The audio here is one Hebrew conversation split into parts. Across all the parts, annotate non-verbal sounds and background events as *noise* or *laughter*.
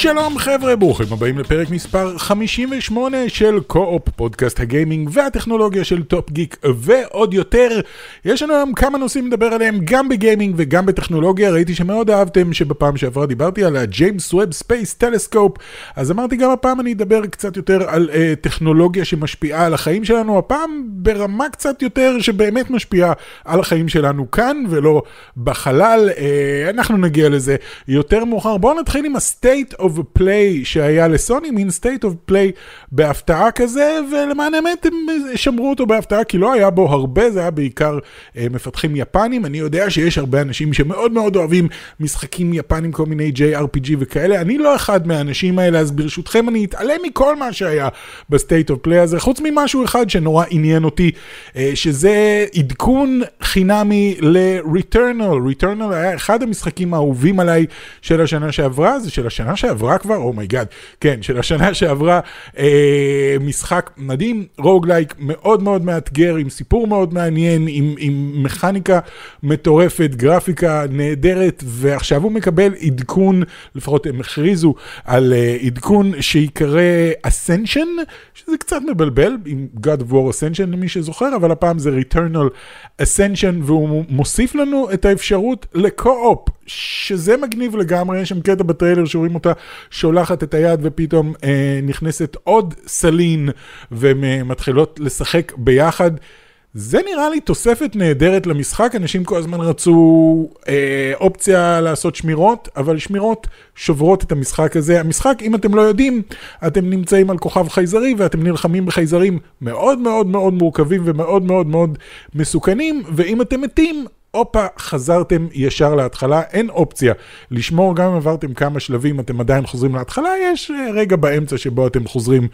שלום חבר'ה, ברוכים הבאים לפרק מספר 58 של קו-אופ, פודקאסט הגיימינג והטכנולוגיה של טופ גיק ועוד יותר. יש לנו היום כמה נושאים לדבר עליהם גם בגיימינג וגם בטכנולוגיה. ראיתי שמאוד אהבתם שבפעם שעברה דיברתי על הג'יימס ווב Space Telescope, אז אמרתי גם הפעם אני אדבר קצת יותר על uh, טכנולוגיה שמשפיעה על החיים שלנו, הפעם ברמה קצת יותר שבאמת משפיעה על החיים שלנו כאן ולא בחלל. Uh, אנחנו נגיע לזה יותר מאוחר. בואו נתחיל עם ה-state of of play שהיה לסוני, מין state of play בהפתעה כזה, ולמען האמת הם שמרו אותו בהפתעה כי לא היה בו הרבה, זה היה בעיקר אה, מפתחים יפנים. אני יודע שיש הרבה אנשים שמאוד מאוד אוהבים משחקים יפנים, כל מיני JRPG וכאלה, אני לא אחד מהאנשים האלה, אז ברשותכם אני אתעלם מכל מה שהיה ב State of Play הזה, חוץ ממשהו אחד שנורא עניין אותי, אה, שזה עדכון חינמי ל-Returnal. Returnal היה אחד המשחקים האהובים עליי של השנה שעברה, זה של השנה שעברה. שעברה כבר, oh my god, oh כן, של השנה שעברה, אה, משחק מדהים, roguelike מאוד מאוד מאתגר, עם סיפור מאוד מעניין, עם, עם מכניקה מטורפת, גרפיקה נהדרת, ועכשיו הוא מקבל עדכון, לפחות הם הכריזו על אה, עדכון שיקרא Ascension, שזה קצת מבלבל, עם God of War Ascension למי שזוכר, אבל הפעם זה Returnal Ascension, והוא מוסיף לנו את האפשרות לקו-אופ, שזה מגניב לגמרי, יש שם קטע בטריילר שרואים אותה שולחת את היד ופתאום אה, נכנסת עוד סלין ומתחילות לשחק ביחד. זה נראה לי תוספת נהדרת למשחק, אנשים כל הזמן רצו אה, אופציה לעשות שמירות, אבל שמירות שוברות את המשחק הזה. המשחק, אם אתם לא יודעים, אתם נמצאים על כוכב חייזרי ואתם נלחמים בחייזרים מאוד מאוד מאוד מורכבים ומאוד מאוד מאוד מסוכנים, ואם אתם מתים, הופה, חזרתם ישר להתחלה, אין אופציה. לשמור, גם אם עברתם כמה שלבים, אתם עדיין חוזרים להתחלה, יש אה, רגע באמצע שבו אתם חוזרים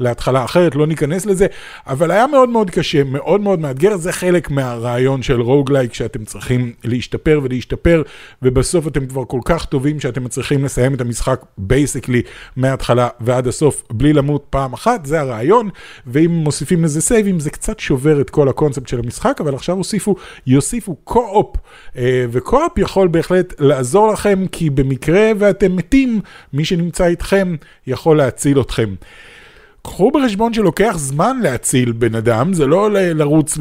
להתחלה אחרת, לא ניכנס לזה, אבל היה מאוד מאוד קשה, מאוד מאוד מאתגר, זה חלק מהרעיון של roguelike, שאתם צריכים להשתפר ולהשתפר, ובסוף אתם כבר כל כך טובים שאתם צריכים לסיים את המשחק basically מההתחלה ועד הסוף, בלי למות פעם אחת, זה הרעיון, ואם מוסיפים לזה סייבים, זה קצת שובר את כל הקונספט של המשחק, אבל עכשיו הוסיפו, יוסיפו co-op, אה, ו co-op יכול בהחלט לעזור לכם, כי במקרה ואתם מתים, מי שנמצא איתכם יכול להציל אתכם. קחו בחשבון שלוקח זמן להציל בן אדם, זה לא לרוץ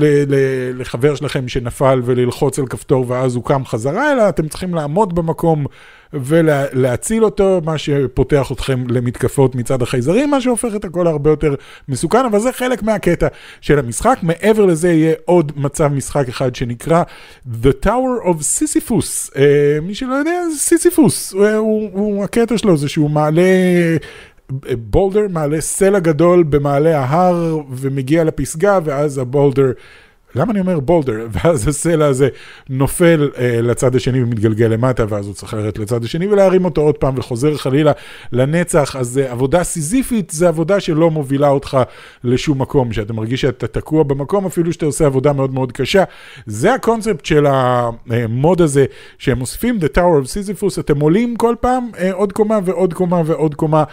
לחבר שלכם שנפל וללחוץ על כפתור ואז הוא קם חזרה, אלא אתם צריכים לעמוד במקום ולהציל אותו, מה שפותח אתכם למתקפות מצד החייזרים, מה שהופך את הכל הרבה יותר מסוכן, אבל זה חלק מהקטע של המשחק. מעבר לזה יהיה עוד מצב משחק אחד שנקרא The Tower of Sisyphus. Uh, מי שלא יודע, סיסיפוס, הוא, הוא, הקטע שלו זה שהוא מעלה... בולדר מעלה סלע גדול במעלה ההר ומגיע לפסגה ואז הבולדר, למה אני אומר בולדר? *laughs* ואז הסלע הזה נופל אה, לצד השני ומתגלגל למטה ואז הוא צריך לרדת לצד השני ולהרים אותו עוד פעם וחוזר חלילה לנצח, אז אה, עבודה סיזיפית זה עבודה שלא מובילה אותך לשום מקום, שאתה מרגיש שאתה תקוע במקום אפילו שאתה עושה עבודה מאוד מאוד קשה. זה הקונספט של המוד הזה שהם מוסיפים, The Tower of Sisyphus, אתם עולים כל פעם אה, עוד קומה ועוד קומה ועוד קומה.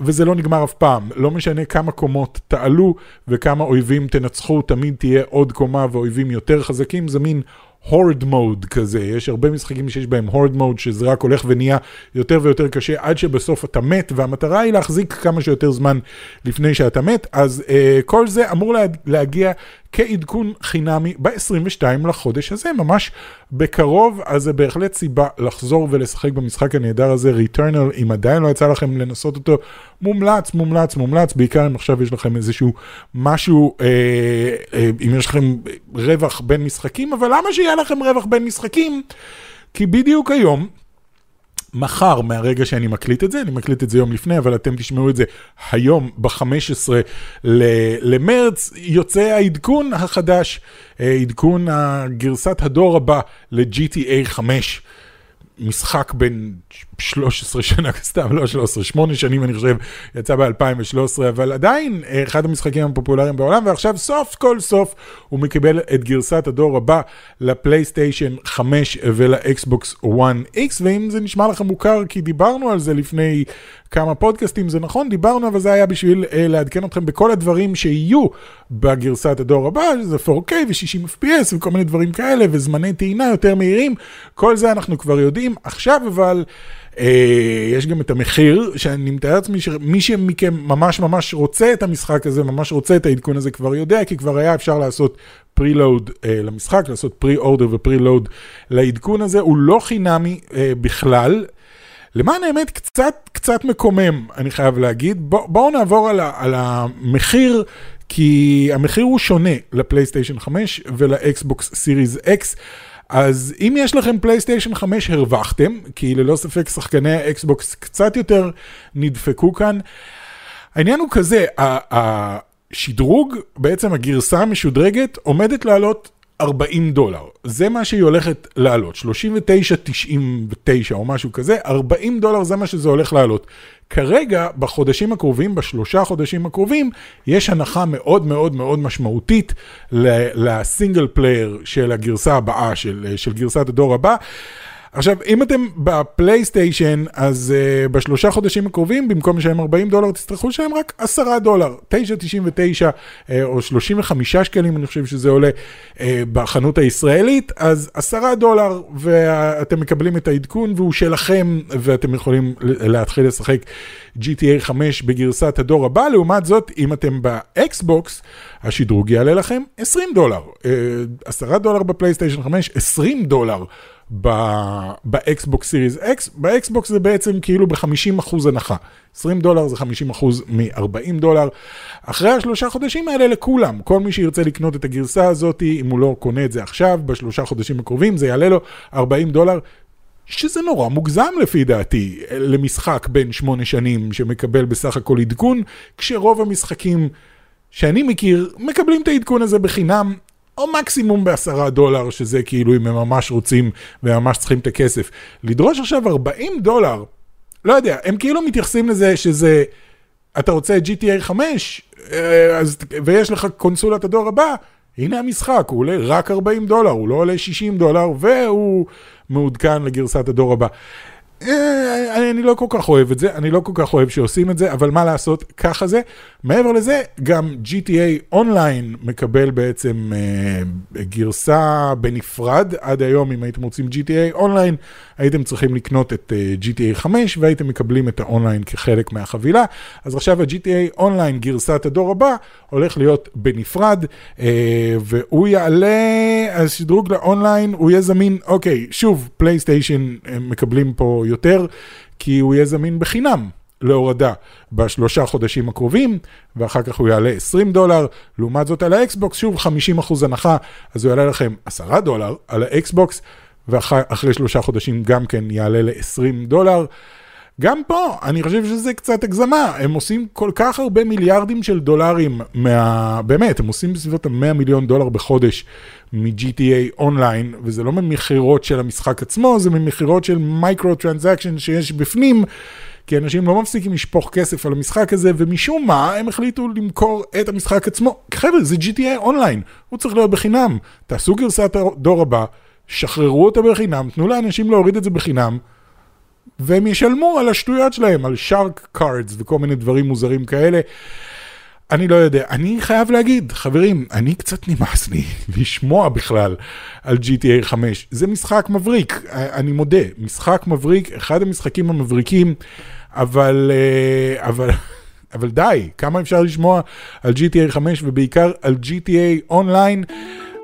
וזה לא נגמר אף פעם. לא משנה כמה קומות תעלו וכמה אויבים תנצחו, תמיד תהיה עוד קומה ואויבים יותר חזקים, זה מין הורד מוד כזה, יש הרבה משחקים שיש בהם הורד מוד, שזה רק הולך ונהיה יותר ויותר קשה עד שבסוף אתה מת, והמטרה היא להחזיק כמה שיותר זמן לפני שאתה מת, אז uh, כל זה אמור לה, להגיע כעדכון חינמי ב-22 לחודש הזה, ממש בקרוב, אז זה בהחלט סיבה לחזור ולשחק במשחק הנהדר הזה, Returnal, אם עדיין לא יצא לכם לנסות אותו, מומלץ, מומלץ, מומלץ, בעיקר אם עכשיו יש לכם איזשהו משהו, אה, אה, אם יש לכם רווח בין משחקים, אבל למה שיהיה לכם רווח בין משחקים? כי בדיוק היום, מחר, מהרגע שאני מקליט את זה, אני מקליט את זה יום לפני, אבל אתם תשמעו את זה היום, ב-15 למרץ, יוצא העדכון החדש, אה, עדכון גרסת הדור הבא ל-GTA 5. משחק בין 13 שנה, *laughs* סתם לא 13, 8 שנים אני חושב, יצא ב-2013, אבל עדיין אחד המשחקים הפופולריים בעולם, ועכשיו סוף כל סוף הוא מקבל את גרסת הדור הבא לפלייסטיישן 5 ולאקסבוקס 1X, ואם זה נשמע לכם מוכר, כי דיברנו על זה לפני כמה פודקאסטים, זה נכון, דיברנו, אבל זה היה בשביל אה, לעדכן אתכם בכל הדברים שיהיו בגרסת הדור הבא, שזה 4K ו-60 FPS וכל מיני דברים כאלה, וזמני טעינה יותר מהירים, כל זה אנחנו כבר יודעים. עכשיו אבל... אה, יש גם את המחיר, שאני מתאר לעצמי שמי מכם ממש ממש רוצה את המשחק הזה, ממש רוצה את העדכון הזה, כבר יודע, כי כבר היה אפשר לעשות פרילוד אה, למשחק, לעשות פרי-אורדר ופרי-לוד לעדכון הזה, הוא לא חינמי אה, בכלל. למען האמת, קצת, קצת מקומם, אני חייב להגיד. בואו בוא נעבור על, ה, על המחיר, כי המחיר הוא שונה לפלייסטיישן 5 ולאקסבוקס Series X. אז אם יש לכם פלייסטיישן 5 הרווחתם, כי ללא ספק שחקני האקסבוקס קצת יותר נדפקו כאן. העניין הוא כזה, השדרוג, בעצם הגרסה המשודרגת, עומדת לעלות 40 דולר. זה מה שהיא הולכת לעלות, 39.99 או משהו כזה, 40 דולר זה מה שזה הולך לעלות. כרגע, בחודשים הקרובים, בשלושה חודשים הקרובים, יש הנחה מאוד מאוד מאוד משמעותית ל single player של הגרסה הבאה, של, של גרסת הדור הבא. עכשיו, אם אתם בפלייסטיישן, אז אה, בשלושה חודשים הקרובים, במקום לשלם 40 דולר, תצטרכו לשלם רק 10 דולר, 9.99 אה, או 35 שקלים, אני חושב שזה עולה אה, בחנות הישראלית, אז 10 דולר, ואתם מקבלים את העדכון, והוא שלכם, ואתם יכולים להתחיל לשחק GTA 5 בגרסת הדור הבא. לעומת זאת, אם אתם באקסבוקס, השדרוג יעלה לכם 20 דולר. 10 דולר בפלייסטיישן 5, 20 דולר. באקסבוקס Series X, באקסבוקס זה בעצם כאילו ב-50% הנחה. 20 דולר זה 50% מ-40 דולר. אחרי השלושה חודשים האלה לכולם, כל מי שירצה לקנות את הגרסה הזאת, אם הוא לא קונה את זה עכשיו, בשלושה חודשים הקרובים, זה יעלה לו 40 דולר. שזה נורא מוגזם לפי דעתי, למשחק בין שמונה שנים שמקבל בסך הכל עדכון, כשרוב המשחקים שאני מכיר מקבלים את העדכון הזה בחינם, או מקסימום בעשרה דולר, שזה כאילו אם הם ממש רוצים וממש צריכים את הכסף. לדרוש עכשיו 40 דולר, לא יודע, הם כאילו מתייחסים לזה שזה, אתה רוצה GTA 5, אה, אז, ויש לך קונסולת הדור הבא, הנה המשחק, הוא עולה רק 40 דולר, הוא לא עולה 60 דולר, והוא מעודכן לגרסת הדור הבא. אה, אני לא כל כך אוהב את זה, אני לא כל כך אוהב שעושים את זה, אבל מה לעשות, ככה זה. מעבר לזה, גם GTA אונליין מקבל בעצם אה, גרסה בנפרד. עד היום, אם הייתם רוצים GTA אונליין, הייתם צריכים לקנות את אה, GTA 5 והייתם מקבלים את האונליין כחלק מהחבילה. אז עכשיו ה-GTA אונליין, גרסת הדור הבא, הולך להיות בנפרד, אה, והוא יעלה, השדרוג לאונליין, הוא יהיה זמין, אוקיי, שוב, פלייסטיישן מקבלים פה יותר, כי הוא יהיה זמין בחינם. להורדה בשלושה חודשים הקרובים, ואחר כך הוא יעלה 20 דולר. לעומת זאת על האקסבוקס, שוב 50% הנחה, אז הוא יעלה לכם 10 דולר על האקסבוקס, ואחרי שלושה חודשים גם כן יעלה ל-20 דולר. גם פה, אני חושב שזה קצת הגזמה, הם עושים כל כך הרבה מיליארדים של דולרים מה... באמת, הם עושים בסביבות ה-100 מיליון דולר בחודש מ-GTA אונליין, וזה לא ממכירות של המשחק עצמו, זה ממכירות של microtransaction שיש בפנים, כי אנשים לא מפסיקים לשפוך כסף על המשחק הזה, ומשום מה הם החליטו למכור את המשחק עצמו. חבר'ה, זה GTA Online, הוא צריך להיות בחינם. תעשו גרסת הדור הבא, שחררו אותה בחינם, תנו לאנשים להוריד את זה בחינם. והם ישלמו על השטויות שלהם, על shark cards וכל מיני דברים מוזרים כאלה. אני לא יודע, אני חייב להגיד, חברים, אני קצת נמאס לי *laughs* לשמוע בכלל על GTA 5. זה משחק מבריק, אני מודה, משחק מבריק, אחד המשחקים המבריקים, אבל, אה, אבל, *laughs* אבל די, כמה אפשר לשמוע על GTA 5 ובעיקר על GTA אונליין.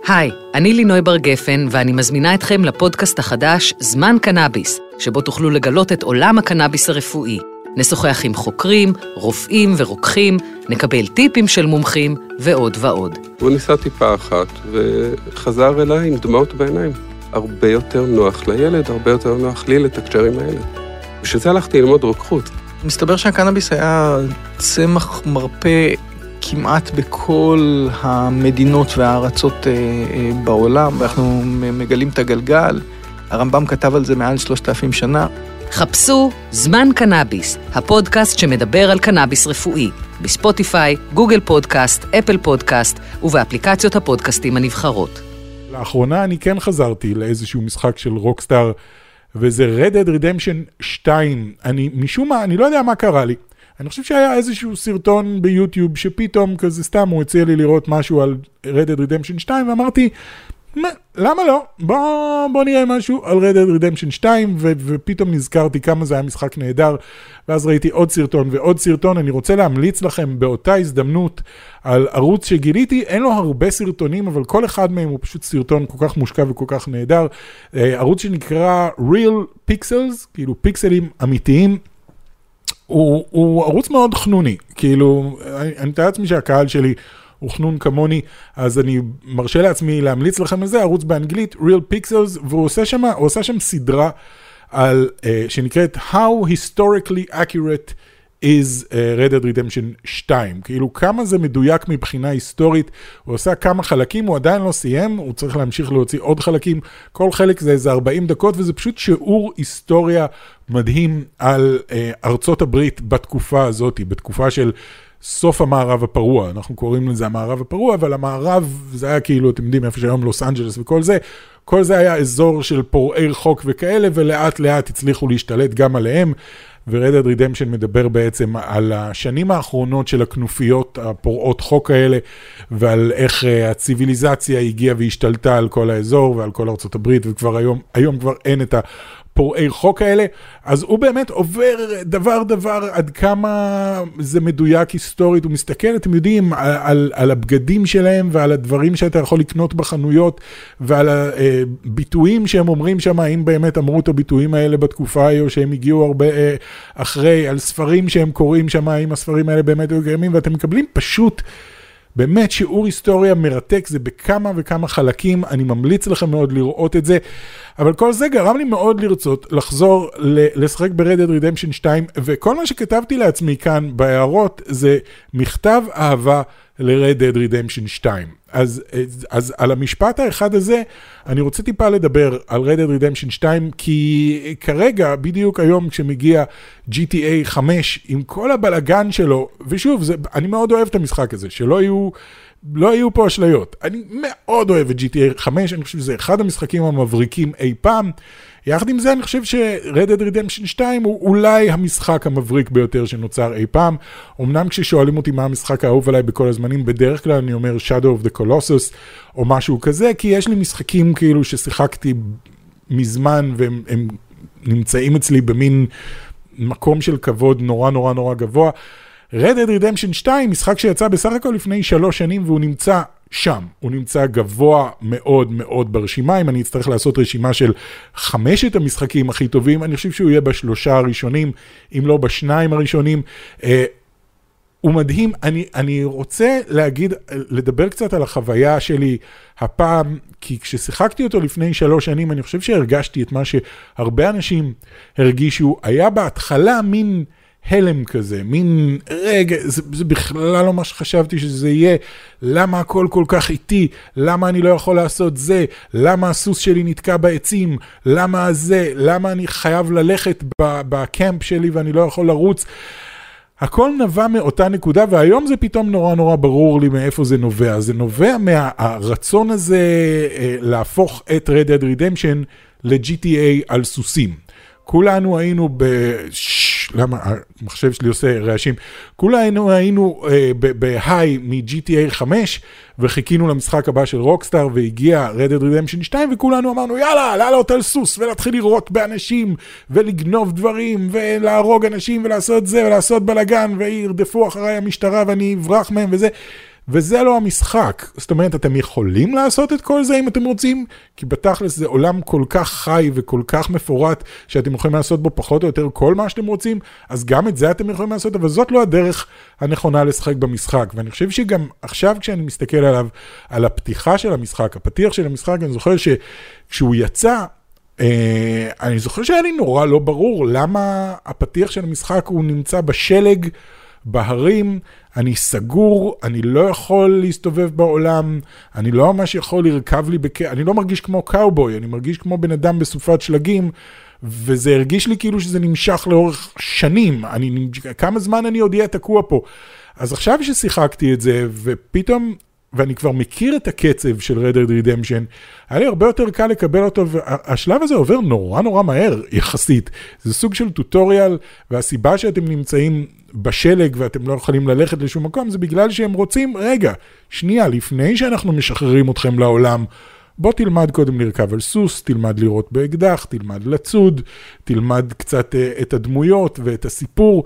היי, אני לינוי בר גפן, ואני מזמינה אתכם לפודקאסט החדש זמן קנאביס, שבו תוכלו לגלות את עולם הקנאביס הרפואי. נשוחח עם חוקרים, רופאים ורוקחים, נקבל טיפים של מומחים ועוד ועוד. הוא ניסה טיפה אחת וחזר אליי עם דמעות בעיניים. הרבה יותר נוח לילד, הרבה יותר נוח לי לתקשר עם הילד. בשביל זה הלכתי ללמוד רוקחות. מסתבר שהקנאביס היה צמח מרפא כמעט בכל המדינות והארצות אה, אה, בעולם, ואנחנו מגלים את הגלגל. הרמב"ם כתב על זה מעל 3,000 שנה. חפשו זמן קנאביס, הפודקאסט שמדבר על קנאביס רפואי, בספוטיפיי, גוגל פודקאסט, אפל פודקאסט ובאפליקציות הפודקאסטים הנבחרות. לאחרונה אני כן חזרתי לאיזשהו משחק של רוקסטאר, וזה Red Dead Redemption 2. אני, משום מה, אני לא יודע מה קרה לי. אני חושב שהיה איזשהו סרטון ביוטיוב שפתאום כזה סתם הוא הציע לי לראות משהו על Red Dead Redemption 2 ואמרתי, "מה, למה לא? בוא, בוא נראה משהו על Red Dead Redemption 2 ו- ופתאום נזכרתי כמה זה היה משחק נהדר ואז ראיתי עוד סרטון ועוד סרטון. אני רוצה להמליץ לכם באותה הזדמנות על ערוץ שגיליתי, אין לו הרבה סרטונים אבל כל אחד מהם הוא פשוט סרטון כל כך מושקע וכל כך נהדר. אה, ערוץ שנקרא Real Pixels, כאילו פיקסלים אמיתיים. הוא, הוא ערוץ מאוד חנוני, כאילו, אני אני מתאר לעצמי שהקהל שלי הוא חנון כמוני, אז אני מרשה לעצמי להמליץ לכם על זה, ערוץ באנגלית, Real Pixels, והוא עושה שם, עושה שם סדרה על, uh, שנקראת How Historically Accurate is uh, Red Dead Redemption 2, כאילו כמה זה מדויק מבחינה היסטורית, הוא עושה כמה חלקים, הוא עדיין לא סיים, הוא צריך להמשיך להוציא עוד חלקים, כל חלק זה איזה 40 דקות, וזה פשוט שיעור היסטוריה מדהים על uh, ארצות הברית בתקופה הזאת, בתקופה של סוף המערב הפרוע, אנחנו קוראים לזה המערב הפרוע, אבל המערב זה היה כאילו, אתם יודעים, איפה שהיום לוס אנג'לס וכל זה, כל זה היה אזור של פורעי חוק וכאלה, ולאט לאט הצליחו להשתלט גם עליהם. ו-Red Dead Redemption מדבר בעצם על השנים האחרונות של הכנופיות הפורעות חוק האלה, ועל איך uh, הציוויליזציה הגיעה והשתלטה על כל האזור ועל כל הברית, וכבר היום, היום כבר אין את הפורעי חוק האלה. אז הוא באמת עובר דבר דבר עד כמה זה מדויק היסטורית, הוא מסתכל, אתם יודעים, על, על, על הבגדים שלהם ועל הדברים שאתה יכול לקנות בחנויות, ועל הביטויים שהם אומרים שם, האם באמת אמרו את הביטויים האלה בתקופה ההיא, או שהם הגיעו הרבה אה, אחרי, על ספרים שהם קוראים שם, האם הספרים האלה באמת היו קיימים, ואתם מקבלים פשוט... באמת שיעור היסטוריה מרתק, זה בכמה וכמה חלקים, אני ממליץ לכם מאוד לראות את זה. אבל כל זה גרם לי מאוד לרצות לחזור לשחק ב-Red Dead Redemption 2, וכל מה שכתבתי לעצמי כאן בהערות זה מכתב אהבה ל-Red Dead Redemption 2. אז, אז על המשפט האחד הזה, אני רוצה טיפה לדבר על Red Dead Redemption 2, כי כרגע, בדיוק היום כשמגיע GTA 5, עם כל הבלגן שלו, ושוב, זה, אני מאוד אוהב את המשחק הזה, שלא יהיו... לא יהיו פה אשליות. אני מאוד אוהב את GTA 5, אני חושב שזה אחד המשחקים המבריקים אי פעם. יחד עם זה, אני חושב ש-Red Dead Redemption 2 הוא אולי המשחק המבריק ביותר שנוצר אי פעם. אמנם כששואלים אותי מה המשחק האהוב עליי בכל הזמנים, בדרך כלל אני אומר Shadow of the Colossus או משהו כזה, כי יש לי משחקים כאילו ששיחקתי מזמן והם נמצאים אצלי במין מקום של כבוד נורא נורא נורא גבוה. Red Dead Redemption 2, משחק שיצא בסך הכל לפני שלוש שנים והוא נמצא שם. הוא נמצא גבוה מאוד מאוד ברשימה. אם אני אצטרך לעשות רשימה של חמשת המשחקים הכי טובים, אני חושב שהוא יהיה בשלושה הראשונים, אם לא בשניים הראשונים. Uh, הוא מדהים, אני, אני רוצה להגיד, לדבר קצת על החוויה שלי הפעם, כי כששיחקתי אותו לפני שלוש שנים, אני חושב שהרגשתי את מה שהרבה אנשים הרגישו. היה בהתחלה מין... הלם כזה, מין רגע, זה, זה בכלל לא מה שחשבתי שזה יהיה, למה הכל כל כך איטי, למה אני לא יכול לעשות זה, למה הסוס שלי נתקע בעצים, למה זה, למה אני חייב ללכת בקמפ שלי ואני לא יכול לרוץ. הכל נבע מאותה נקודה, והיום זה פתאום נורא נורא ברור לי מאיפה זה נובע. זה נובע מהרצון הזה אה, להפוך את Red Dead Redemption ל-GTA על סוסים. כולנו היינו ב... למה המחשב שלי עושה רעשים? כולנו היינו אה, בהיי מ-GTA 5 וחיכינו למשחק הבא של רוקסטאר והגיע Red Dead Redemption 2 וכולנו אמרנו יאללה, לעלות על סוס ולהתחיל לירות באנשים ולגנוב דברים ולהרוג אנשים ולעשות זה ולעשות בלאגן וירדפו אחריי המשטרה ואני אברח מהם וזה. וזה לא המשחק. זאת אומרת, אתם יכולים לעשות את כל זה אם אתם רוצים, כי בתכלס זה עולם כל כך חי וכל כך מפורט, שאתם יכולים לעשות בו פחות או יותר כל מה שאתם רוצים, אז גם את זה אתם יכולים לעשות, אבל זאת לא הדרך הנכונה לשחק במשחק. ואני חושב שגם עכשיו כשאני מסתכל עליו, על הפתיחה של המשחק, הפתיח של המשחק, אני זוכר שכשהוא יצא, אה, אני זוכר שהיה לי נורא לא ברור למה הפתיח של המשחק הוא נמצא בשלג. בהרים, אני סגור, אני לא יכול להסתובב בעולם, אני לא ממש יכול לרכב לי, בק... אני לא מרגיש כמו קאובוי, אני מרגיש כמו בן אדם בסופת שלגים, וזה הרגיש לי כאילו שזה נמשך לאורך שנים, אני, כמה זמן אני עוד אהיה תקוע פה. אז עכשיו ששיחקתי את זה, ופתאום ואני כבר מכיר את הקצב של Red Dead Redemption, היה לי הרבה יותר קל לקבל אותו, והשלב הזה עובר נורא נורא מהר יחסית. זה סוג של טוטוריאל, והסיבה שאתם נמצאים בשלג ואתם לא יכולים ללכת לשום מקום, זה בגלל שהם רוצים, רגע, שנייה, לפני שאנחנו משחררים אתכם לעולם, בוא תלמד קודם לרכב על סוס, תלמד לראות באקדח, תלמד לצוד, תלמד קצת uh, את הדמויות ואת הסיפור.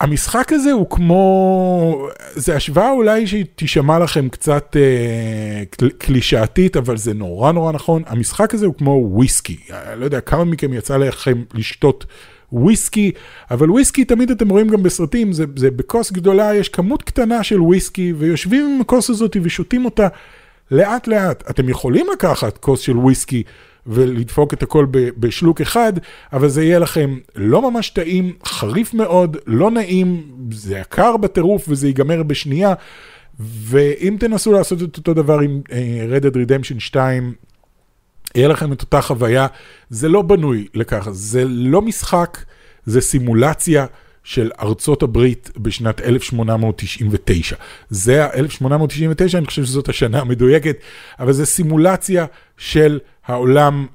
המשחק הזה הוא כמו, זה השוואה אולי שתישמע לכם קצת אה, קלישאתית, אבל זה נורא נורא נכון. המשחק הזה הוא כמו וויסקי. אני לא יודע כמה מכם יצא לכם לשתות וויסקי, אבל וויסקי תמיד אתם רואים גם בסרטים, זה, זה בכוס גדולה, יש כמות קטנה של וויסקי, ויושבים עם הכוס הזאת ושותים אותה לאט לאט. אתם יכולים לקחת כוס של וויסקי. ולדפוק את הכל בשלוק אחד, אבל זה יהיה לכם לא ממש טעים, חריף מאוד, לא נעים, זה יקר בטירוף וזה ייגמר בשנייה. ואם תנסו לעשות את אותו דבר עם uh, Red Dead Redemption 2, יהיה לכם את אותה חוויה, זה לא בנוי לכך, זה לא משחק, זה סימולציה. של ארצות הברית בשנת 1899. זה ה-1899, אני חושב שזאת השנה המדויקת, אבל זה סימולציה של העולם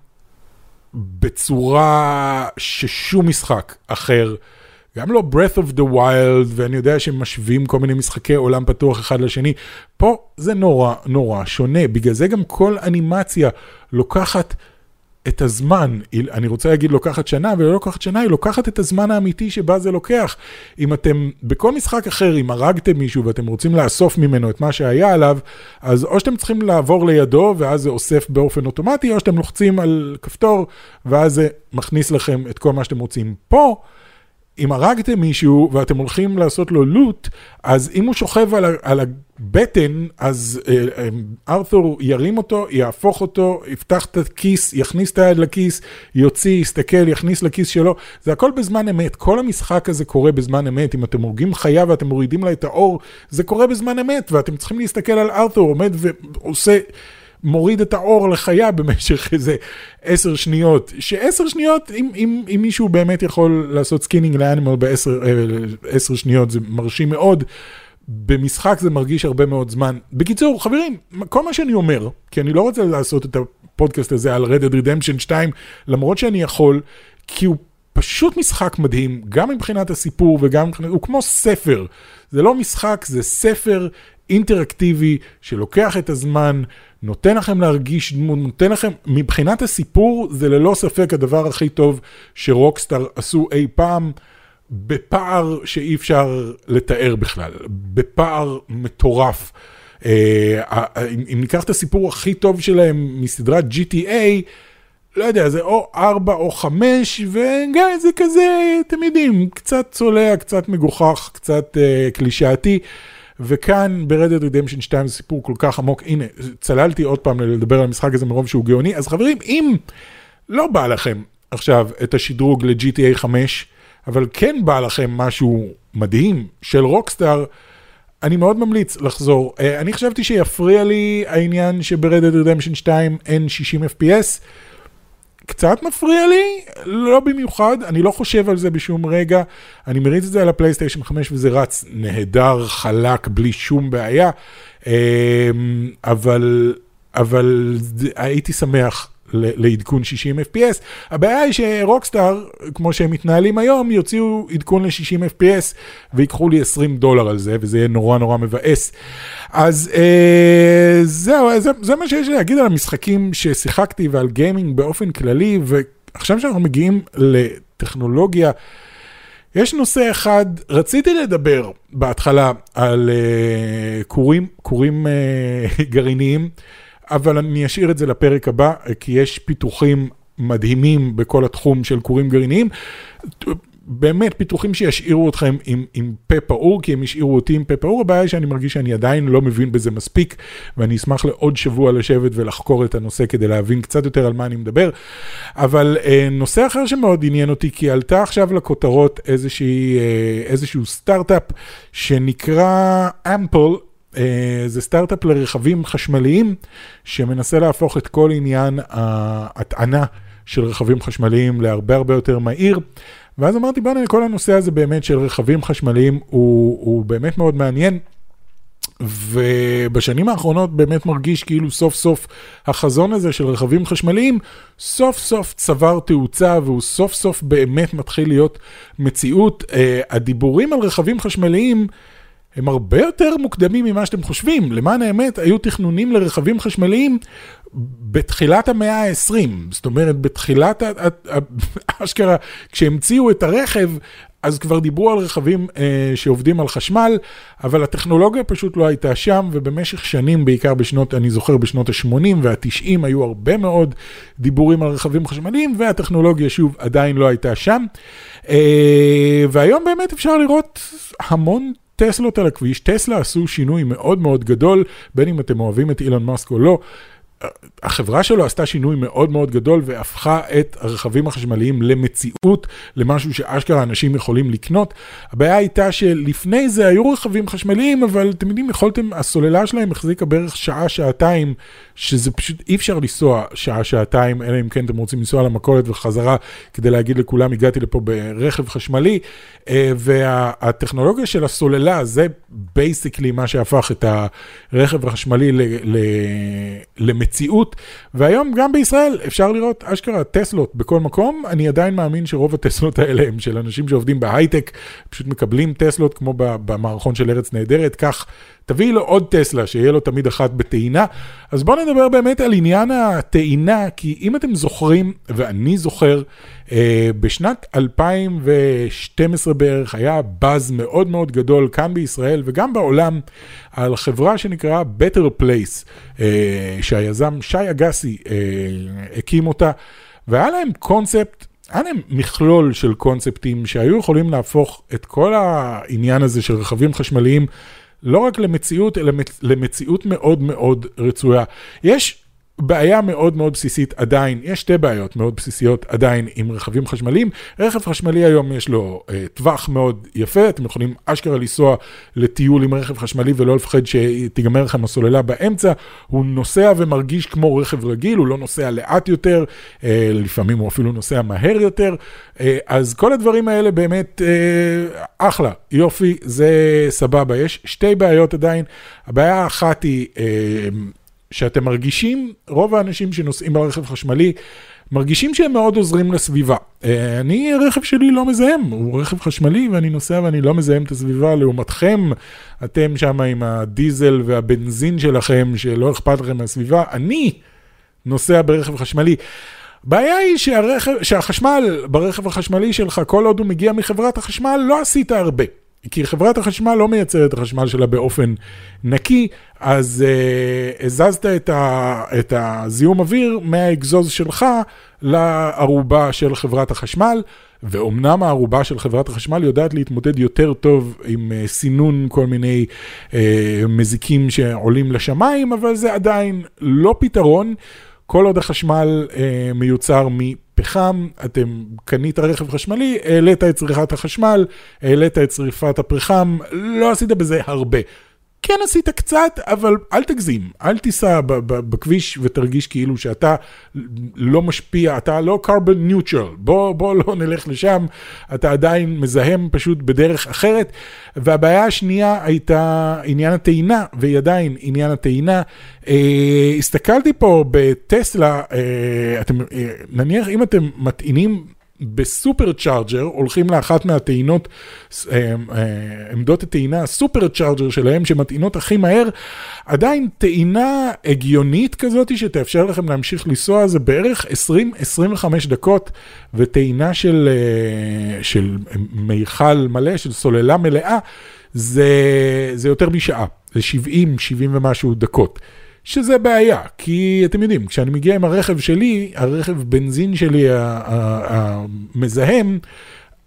בצורה ששום משחק אחר, גם לא breath of the wild, ואני יודע שהם משווים כל מיני משחקי עולם פתוח אחד לשני, פה זה נורא נורא שונה, בגלל זה גם כל אנימציה לוקחת... את הזמן, אני רוצה להגיד לוקחת שנה, ולא לוקחת שנה, היא לוקחת את הזמן האמיתי שבה זה לוקח. אם אתם, בכל משחק אחר, אם הרגתם מישהו ואתם רוצים לאסוף ממנו את מה שהיה עליו, אז או שאתם צריכים לעבור לידו, ואז זה אוסף באופן אוטומטי, או שאתם לוחצים על כפתור, ואז זה מכניס לכם את כל מה שאתם רוצים. פה, אם הרגתם מישהו ואתם הולכים לעשות לו לוט, אז אם הוא שוכב על, על הבטן, אז אה, אה, ארתור ירים אותו, יהפוך אותו, יפתח את הכיס, יכניס את היד לכיס, יוציא, יסתכל, יכניס לכיס שלו. זה הכל בזמן אמת. כל המשחק הזה קורה בזמן אמת. אם אתם הורגים חיה ואתם מורידים לה את העור, זה קורה בזמן אמת, ואתם צריכים להסתכל על ארתור עומד ועושה... מוריד את העור לחיה במשך איזה עשר שניות, שעשר שניות, אם, אם, אם מישהו באמת יכול לעשות skinning ל animal בעשר אה, שניות, זה מרשים מאוד. במשחק זה מרגיש הרבה מאוד זמן. בקיצור, חברים, כל מה שאני אומר, כי אני לא רוצה לעשות את הפודקאסט הזה על Red Dead Redemption 2, למרות שאני יכול, כי הוא פשוט משחק מדהים, גם מבחינת הסיפור וגם מבחינת, הוא כמו ספר. זה לא משחק, זה ספר אינטראקטיבי שלוקח את הזמן, נותן לכם להרגיש דמות, נותן לכם, מבחינת הסיפור, זה ללא ספק הדבר הכי טוב שרוקסטאר עשו אי פעם, בפער שאי אפשר לתאר בכלל, בפער מטורף. אה, אם ניקח את הסיפור הכי טוב שלהם מסדרת GTA, לא יודע, זה או 4 או 5, וגם זה כזה, אתם יודעים, קצת צולע, קצת מגוחך, קצת uh, קלישאתי. וכאן Dead Redemption 2 זה סיפור כל כך עמוק, הנה, צללתי עוד פעם לדבר על המשחק הזה מרוב שהוא גאוני, אז חברים, אם לא בא לכם עכשיו את השדרוג ל-GTA 5, אבל כן בא לכם משהו מדהים של רוקסטאר, אני מאוד ממליץ לחזור. Uh, אני חשבתי שיפריע לי העניין Dead Redemption 2 אין 60 FPS. קצת מפריע לי, לא במיוחד, אני לא חושב על זה בשום רגע. אני מריץ את זה על הפלייסטיישן 5 וזה רץ נהדר, חלק, בלי שום בעיה. אמ, אבל, אבל הייתי שמח לעדכון 60 FPS. הבעיה היא שרוקסטאר, כמו שהם מתנהלים היום, יוציאו עדכון ל-60 FPS ויקחו לי 20 דולר על זה, וזה יהיה נורא נורא מבאס. אז אה, זהו, זה, זה מה שיש לי להגיד על המשחקים ששיחקתי ועל גיימינג באופן כללי, ועכשיו שאנחנו מגיעים לטכנולוגיה, יש נושא אחד, רציתי לדבר בהתחלה על אה, כורים, כורים אה, *laughs* גרעיניים. אבל אני אשאיר את זה לפרק הבא, כי יש פיתוחים מדהימים בכל התחום של כורים גרעיניים. באמת פיתוחים שישאירו אתכם עם, עם פה פעור, כי הם השאירו אותי עם פה פעור, הבעיה היא שאני מרגיש שאני עדיין לא מבין בזה מספיק, ואני אשמח לעוד שבוע לשבת ולחקור את הנושא כדי להבין קצת יותר על מה אני מדבר. אבל אה, נושא אחר שמאוד עניין אותי, כי עלתה עכשיו לכותרות איזושהי, אה, איזשהו סטארט-אפ שנקרא אמפל, זה סטארט-אפ לרכבים חשמליים, שמנסה להפוך את כל עניין ההטענה של רכבים חשמליים להרבה הרבה יותר מהיר. ואז אמרתי, בוא'נה, כל הנושא הזה באמת של רכבים חשמליים הוא, הוא באמת מאוד מעניין. ובשנים האחרונות באמת מרגיש כאילו סוף סוף החזון הזה של רכבים חשמליים סוף סוף צבר תאוצה והוא סוף סוף באמת מתחיל להיות מציאות. Uh, הדיבורים על רכבים חשמליים הם הרבה יותר מוקדמים ממה שאתם חושבים. למען האמת, היו תכנונים לרכבים חשמליים בתחילת המאה ה-20. זאת אומרת, בתחילת, אשכרה, כשהמציאו את הרכב, אז כבר דיברו על רכבים אה, שעובדים על חשמל, אבל הטכנולוגיה פשוט לא הייתה שם, ובמשך שנים, בעיקר בשנות, אני זוכר בשנות ה-80 וה-90, היו הרבה מאוד דיבורים על רכבים חשמליים, והטכנולוגיה שוב עדיין לא הייתה שם. אה, והיום באמת אפשר לראות המון טסלות על הכביש, טסלה עשו שינוי מאוד מאוד גדול, בין אם אתם אוהבים את אילון מאסק או לא. החברה שלו עשתה שינוי מאוד מאוד גדול והפכה את הרכבים החשמליים למציאות, למשהו שאשכרה אנשים יכולים לקנות. הבעיה הייתה שלפני זה היו רכבים חשמליים, אבל אתם יודעים, יכולתם, הסוללה שלהם החזיקה בערך שעה, שעתיים, שזה פשוט אי אפשר לנסוע שעה, שעתיים, אלא אם כן אתם רוצים לנסוע למכולת וחזרה כדי להגיד לכולם, הגעתי לפה ברכב חשמלי. אה, והטכנולוגיה של הסוללה, זה basically מה שהפך את הרכב החשמלי למציאות. מציאות, והיום גם בישראל אפשר לראות אשכרה טסלות בכל מקום, אני עדיין מאמין שרוב הטסלות האלה הם של אנשים שעובדים בהייטק, פשוט מקבלים טסלות כמו במערכון של ארץ נהדרת, כך תביאי לו עוד טסלה, שיהיה לו תמיד אחת בטעינה. אז בואו נדבר באמת על עניין הטעינה, כי אם אתם זוכרים, ואני זוכר, אה, בשנת 2012 בערך היה באז מאוד מאוד גדול כאן בישראל וגם בעולם על חברה שנקראה Better Place, אה, שהיזם שי אגסי אה, הקים אותה, והיה להם קונספט היה להם מכלול של קונספטים שהיו יכולים להפוך את כל העניין הזה של רכבים חשמליים לא רק למציאות, אלא למציאות מאוד מאוד רצויה. יש בעיה מאוד מאוד בסיסית עדיין, יש שתי בעיות מאוד בסיסיות עדיין עם רכבים חשמליים. רכב חשמלי היום יש לו אה, טווח מאוד יפה, אתם יכולים אשכרה לנסוע לטיול עם רכב חשמלי ולא לפחד שתיגמר לכם הסוללה באמצע. הוא נוסע ומרגיש כמו רכב רגיל, הוא לא נוסע לאט יותר, אה, לפעמים הוא אפילו נוסע מהר יותר. אה, אז כל הדברים האלה באמת אה, אחלה, יופי, זה סבבה. יש שתי בעיות עדיין. הבעיה האחת היא... אה, שאתם מרגישים, רוב האנשים שנוסעים ברכב חשמלי, מרגישים שהם מאוד עוזרים לסביבה. אה, אני, הרכב שלי לא מזהם, הוא רכב חשמלי ואני נוסע ואני לא מזהם את הסביבה. לעומתכם, אתם שם עם הדיזל והבנזין שלכם, שלא אכפת לכם מהסביבה, אני נוסע ברכב חשמלי. הבעיה היא שהרכב, שהחשמל ברכב החשמלי שלך, כל עוד הוא מגיע מחברת החשמל, לא עשית הרבה. כי חברת החשמל לא מייצרת את החשמל שלה באופן נקי, אז uh, הזזת את, ה, את הזיהום אוויר מהאגזוז שלך לערובה של חברת החשמל, ואומנם הערובה של חברת החשמל יודעת להתמודד יותר טוב עם uh, סינון כל מיני uh, מזיקים שעולים לשמיים, אבל זה עדיין לא פתרון. כל עוד החשמל uh, מיוצר מפחם, אתם קנית רכב חשמלי, העלית את צריכת החשמל, העלית את שריפת הפחם, לא עשית בזה הרבה. כן עשית קצת, אבל אל תגזים, אל תיסע בכביש ותרגיש כאילו שאתה לא משפיע, אתה לא carbon neutral, בוא, בוא לא נלך לשם, אתה עדיין מזהם פשוט בדרך אחרת. והבעיה השנייה הייתה עניין הטעינה, והיא עדיין עניין הטעינה. אה, הסתכלתי פה בטסלה, אה, אתם, אה, נניח אם אתם מטעינים בסופר צ'ארג'ר, הולכים לאחת מהטעינות, אה, אה, עמדות הטעינה הסופר צ'ארג'ר שלהם, שמטעינות הכי מהר, עדיין טעינה הגיונית כזאת שתאפשר לכם להמשיך לנסוע, זה בערך 20-25 דקות, וטעינה של, אה, של מיכל מלא, של סוללה מלאה, זה, זה יותר משעה, זה 70-70 ומשהו דקות. שזה בעיה, כי אתם יודעים, כשאני מגיע עם הרכב שלי, הרכב בנזין שלי המזהם,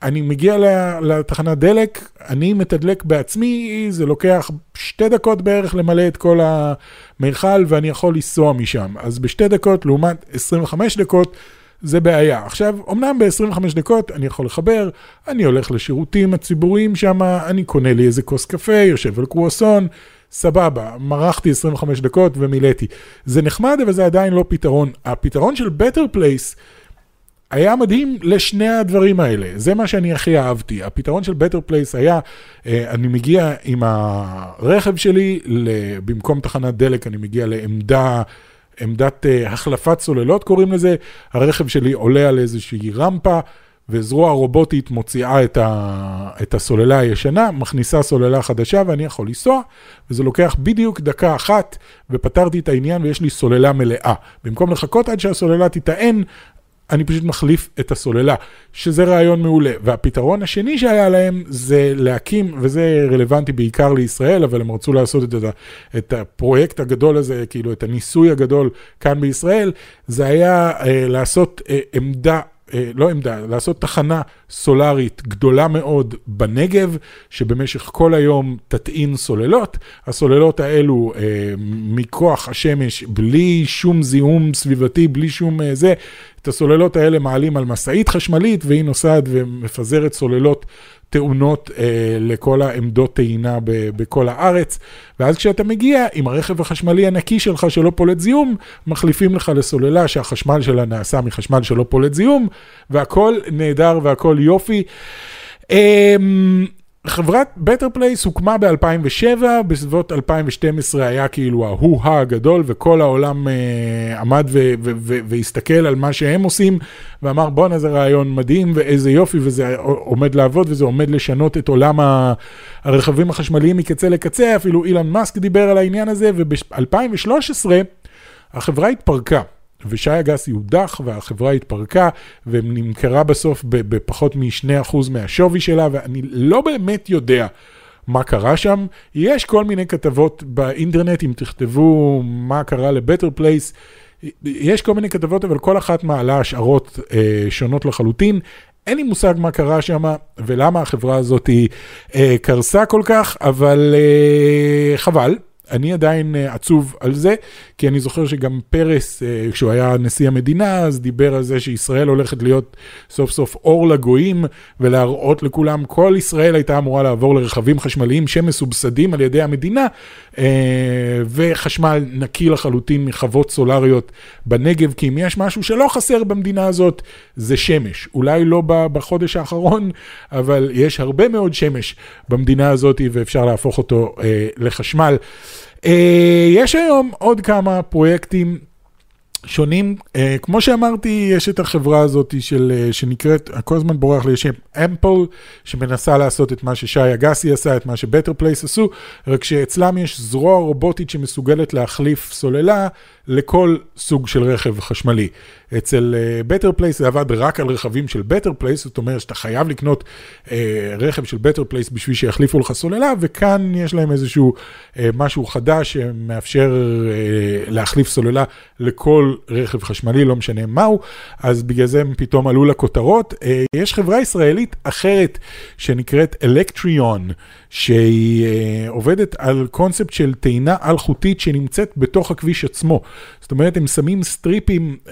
אני מגיע לתחנת דלק, אני מתדלק בעצמי, זה לוקח שתי דקות בערך למלא את כל המיכל ואני יכול לנסוע משם. אז בשתי דקות לעומת 25 דקות, זה בעיה. עכשיו, אמנם ב-25 דקות אני יכול לחבר, אני הולך לשירותים הציבוריים שם, אני קונה לי איזה כוס קפה, יושב על קרואסון, סבבה, מרחתי 25 דקות ומילאתי. זה נחמד, אבל זה עדיין לא פתרון. הפתרון של Better Place היה מדהים לשני הדברים האלה, זה מה שאני הכי אהבתי. הפתרון של Better Place היה, אה, אני מגיע עם הרכב שלי, במקום תחנת דלק אני מגיע לעמדה, עמדת אה, החלפת סוללות קוראים לזה, הרכב שלי עולה על איזושהי רמפה. וזרוע רובוטית מוציאה את, ה, את הסוללה הישנה, מכניסה סוללה חדשה ואני יכול לנסוע, וזה לוקח בדיוק דקה אחת, ופתרתי את העניין ויש לי סוללה מלאה. במקום לחכות עד שהסוללה תטען, אני פשוט מחליף את הסוללה, שזה רעיון מעולה. והפתרון השני שהיה להם זה להקים, וזה רלוונטי בעיקר לישראל, אבל הם רצו לעשות את, את הפרויקט הגדול הזה, כאילו את הניסוי הגדול כאן בישראל, זה היה אה, לעשות אה, עמדה לא עמדה, לעשות תחנה סולארית גדולה מאוד בנגב, שבמשך כל היום תטעין סוללות. הסוללות האלו, אה, מכוח השמש, בלי שום זיהום סביבתי, בלי שום אה, זה, את הסוללות האלה מעלים על משאית חשמלית, והיא נוסעת ומפזרת סוללות תאונות אה, לכל העמדות טעינה ב- בכל הארץ, ואז כשאתה מגיע עם הרכב החשמלי הנקי שלך שלא פולט זיהום, מחליפים לך לסוללה שהחשמל שלה נעשה מחשמל שלא פולט זיהום, והכל נהדר והכל יופי. אה, חברת Better Place הוקמה ב-2007, בסביבות 2012 היה כאילו ההוא-הא הגדול, וכל העולם uh, עמד והסתכל על מה שהם עושים, ואמר בואנה זה רעיון מדהים, ואיזה יופי, וזה עומד לעבוד, וזה עומד לשנות את עולם הרכבים החשמליים מקצה לקצה, אפילו אילן מאסק דיבר על העניין הזה, וב-2013 החברה התפרקה. ושי אגסי הודח והחברה התפרקה ונמכרה בסוף בפחות מ-2% מהשווי שלה, ואני לא באמת יודע מה קרה שם. יש כל מיני כתבות באינטרנט, אם תכתבו מה קרה ל Better Place, יש כל מיני כתבות, אבל כל אחת מעלה השערות אה, שונות לחלוטין. אין לי מושג מה קרה שם ולמה החברה הזאת אה, קרסה כל כך, אבל אה, חבל. אני עדיין אה, עצוב על זה, כי אני זוכר שגם פרס, אה, כשהוא היה נשיא המדינה, אז דיבר על זה שישראל הולכת להיות סוף סוף אור לגויים, ולהראות לכולם, כל ישראל הייתה אמורה לעבור לרכבים חשמליים שמסובסדים על ידי המדינה, אה, וחשמל נקי לחלוטין מחוות סולריות בנגב, כי אם יש משהו שלא חסר במדינה הזאת, זה שמש. אולי לא בחודש האחרון, אבל יש הרבה מאוד שמש במדינה הזאת, ואפשר להפוך אותו לחשמל. אה, יש היום עוד כמה פרויקטים שונים, אה, כמו שאמרתי, יש את החברה הזאת של, אה, שנקראת, כל הזמן בורח לי שם Ample, שמנסה לעשות את מה ששי אגסי עשה, את מה ש Better Place עשו, רק שאצלם יש זרוע רובוטית שמסוגלת להחליף סוללה לכל סוג של רכב חשמלי. אצל אה, Better Place זה עבד רק על רכבים של Better Place, זאת אומרת שאתה חייב לקנות uh, רכב של Better Place בשביל שיחליפו לך סוללה, וכאן יש להם איזשהו uh, משהו חדש שמאפשר uh, להחליף סוללה לכל רכב חשמלי, לא משנה מהו, אז בגלל זה הם פתאום עלו לכותרות. Uh, יש חברה ישראלית אחרת שנקראת אלקטריון, שהיא uh, עובדת על קונספט של טעינה אלחוטית שנמצאת בתוך הכביש עצמו. זאת אומרת, הם שמים סטריפים uh,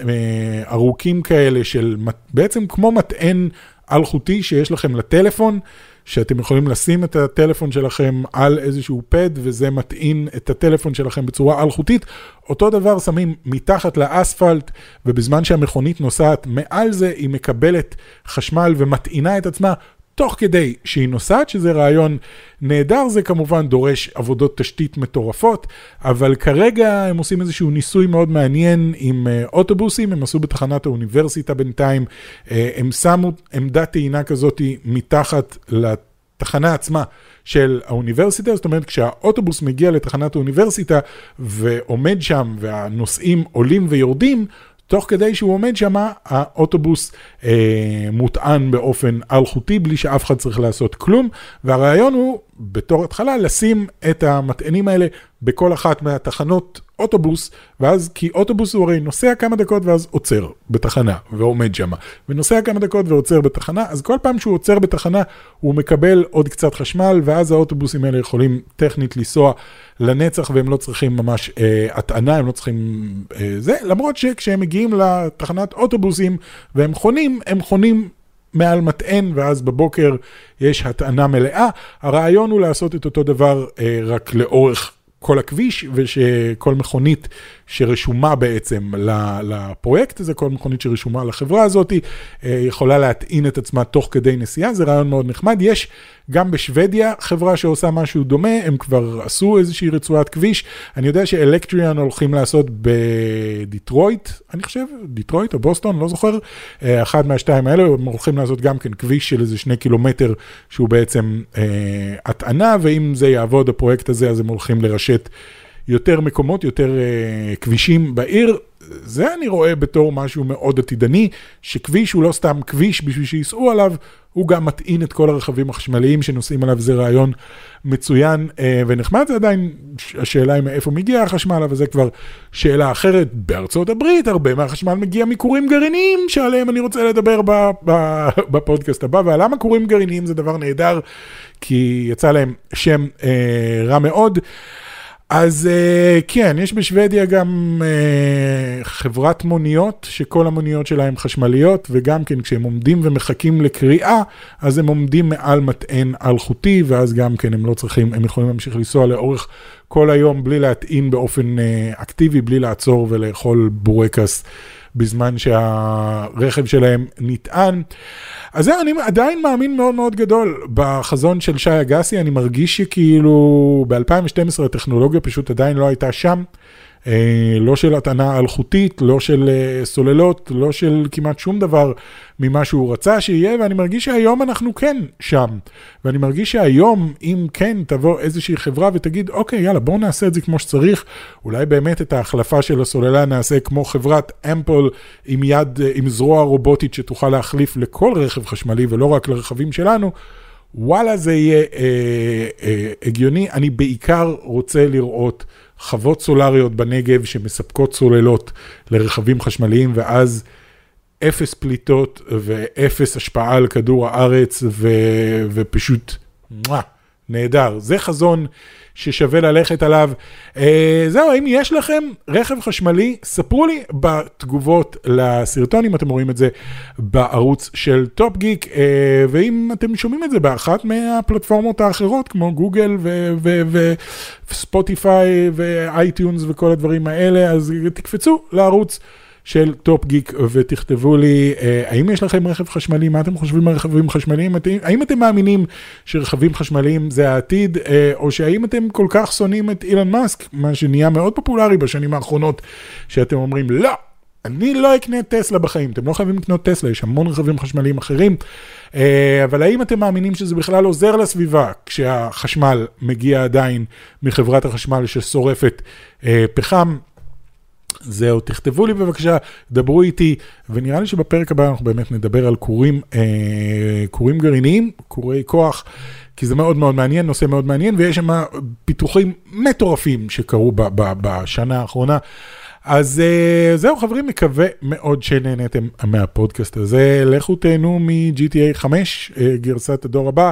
ארוכים כאלה של בעצם כמו מטען אלחוטי שיש לכם לטלפון, שאתם יכולים לשים את הטלפון שלכם על איזשהו פד וזה מטעין את הטלפון שלכם בצורה אלחוטית. אותו דבר שמים מתחת לאספלט ובזמן שהמכונית נוסעת מעל זה היא מקבלת חשמל ומטעינה את עצמה תוך כדי שהיא נוסעת, שזה רעיון נהדר, זה כמובן דורש עבודות תשתית מטורפות, אבל כרגע הם עושים איזשהו ניסוי מאוד מעניין עם uh, אוטובוסים, הם עשו בתחנת האוניברסיטה בינתיים, uh, הם שמו עמדת טעינה כזאת מתחת לתחנה עצמה של האוניברסיטה, זאת אומרת כשהאוטובוס מגיע לתחנת האוניברסיטה ועומד שם והנוסעים עולים ויורדים, תוך כדי שהוא עומד שם, האוטובוס אה, מוטען באופן אלחוטי, בלי שאף אחד צריך לעשות כלום, והרעיון הוא בתור התחלה לשים את המטענים האלה בכל אחת מהתחנות אוטובוס, ואז, כי אוטובוס הוא הרי נוסע כמה דקות ואז עוצר בתחנה ועומד שם, ונוסע כמה דקות ועוצר בתחנה, אז כל פעם שהוא עוצר בתחנה הוא מקבל עוד קצת חשמל, ואז האוטובוסים האלה יכולים טכנית לנסוע לנצח והם לא צריכים ממש אה, הטענה, הם לא צריכים אה, זה, למרות שכשהם מגיעים לתחנת אוטובוסים והם חונים, הם חונים מעל מטען, ואז בבוקר יש הטענה מלאה. הרעיון הוא לעשות את אותו דבר אה, רק לאורך כל הכביש, ושכל מכונית שרשומה בעצם לפרויקט הזה, כל מכונית שרשומה לחברה הזאת, אה, יכולה להטעין את עצמה תוך כדי נסיעה, זה רעיון מאוד נחמד. יש גם בשוודיה חברה שעושה משהו דומה, הם כבר עשו איזושהי רצועת כביש. אני יודע שאלקטריאון הולכים לעשות בדיטרויט, אני חושב, דיטרויט או בוסטון, לא זוכר, אה, אחד מהשתיים האלה, הם הולכים לעשות גם כן כביש של איזה שני קילומטר, שהוא בעצם אה, הטענה, ואם זה יעבוד, הפרויקט הזה, אז הם הולכים לרשת. יותר מקומות, יותר uh, כבישים בעיר. זה אני רואה בתור משהו מאוד עתידני, שכביש הוא לא סתם כביש בשביל שייסעו עליו, הוא גם מטעין את כל הרכבים החשמליים שנוסעים עליו, זה רעיון מצוין uh, ונחמד, זה עדיין השאלה היא מאיפה מגיע החשמל, אבל זה כבר שאלה אחרת. בארצות הברית הרבה מהחשמל מגיע מכורים גרעיניים, שעליהם אני רוצה לדבר בפודקאסט הבא, ולמה כורים גרעיניים זה דבר נהדר, כי יצא להם שם uh, רע מאוד. אז uh, כן, יש בשוודיה גם uh, חברת מוניות, שכל המוניות שלה הן חשמליות, וגם כן כשהם עומדים ומחכים לקריאה, אז הם עומדים מעל מטען אלחוטי, ואז גם כן הם לא צריכים, הם יכולים להמשיך לנסוע לאורך כל היום בלי להטעין באופן uh, אקטיבי, בלי לעצור ולאכול בורקס בזמן שהרכב שלהם נטען. אז זהו, אני עדיין מאמין מאוד מאוד גדול בחזון של שי אגסי, אני מרגיש שכאילו ב-2012 הטכנולוגיה פשוט עדיין לא הייתה שם. אה, לא של הטענה אלחוטית, לא של אה, סוללות, לא של כמעט שום דבר ממה שהוא רצה שיהיה, ואני מרגיש שהיום אנחנו כן שם. ואני מרגיש שהיום, אם כן תבוא איזושהי חברה ותגיד, אוקיי, יאללה, בואו נעשה את זה כמו שצריך, אולי באמת את ההחלפה של הסוללה נעשה כמו חברת אמפול עם יד, אה, עם זרוע רובוטית שתוכל להחליף לכל רכב חשמלי ולא רק לרכבים שלנו. וואלה, זה יהיה אה, אה, הגיוני. אני בעיקר רוצה לראות חוות סולריות בנגב שמספקות סוללות לרכבים חשמליים, ואז אפס פליטות ואפס השפעה על כדור הארץ, ו, ופשוט, מואה, נהדר. זה חזון ששווה ללכת עליו. אה, זהו, אם יש לכם רכב חשמלי, ספרו לי בתגובות לסרטון, אם אתם רואים את זה בערוץ של Top Geek, אה, ואם אתם שומעים את זה באחת מהפלטפורמות האחרות, כמו גוגל ו Spotify ו iTunes וכל הדברים האלה, אז תקפצו לערוץ. של Top Geek ותכתבו לי, אה, האם יש לכם רכב חשמלי, מה אתם חושבים על רכבים חשמליים, האם אתם מאמינים שרכבים חשמליים זה העתיד, אה, או שהאם אתם כל כך שונאים את אילון מאסק, מה שנהיה מאוד פופולרי בשנים האחרונות, שאתם אומרים, לא, אני לא אקנה טסלה בחיים, אתם לא חייבים לקנות טסלה, יש המון רכבים חשמליים אחרים, אה, אבל האם אתם מאמינים שזה בכלל עוזר לסביבה כשהחשמל מגיע עדיין מחברת החשמל ששורפת פחם? זהו, תכתבו לי בבקשה, דברו איתי, ונראה לי שבפרק הבא אנחנו באמת נדבר על כורים, אה, כורים גרעיניים, כורי כוח, כי זה מאוד מאוד מעניין, נושא מאוד מעניין, ויש שם פיתוחים מטורפים שקרו ב, ב, בשנה האחרונה. אז אה, זהו חברים, מקווה מאוד שנהנתם מהפודקאסט הזה. לכו תהנו מ-GTA 5, אה, גרסת הדור הבא.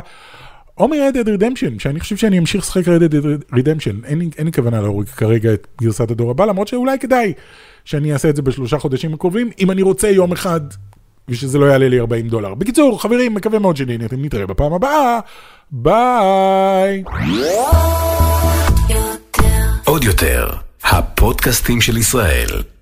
או מ-Red Dead Redemption, שאני חושב שאני אמשיך לשחק Red Dead Redemption, אין לי, אין לי כוונה להוריד כרגע את גרסת הדור הבא, למרות שאולי כדאי שאני אעשה את זה בשלושה חודשים הקרובים, אם אני רוצה יום אחד, ושזה לא יעלה לי 40 דולר. בקיצור, חברים, מקווה מאוד שנהנתם, נתראה בפעם הבאה, ביי! עוד יותר, הפודקאסטים של ישראל.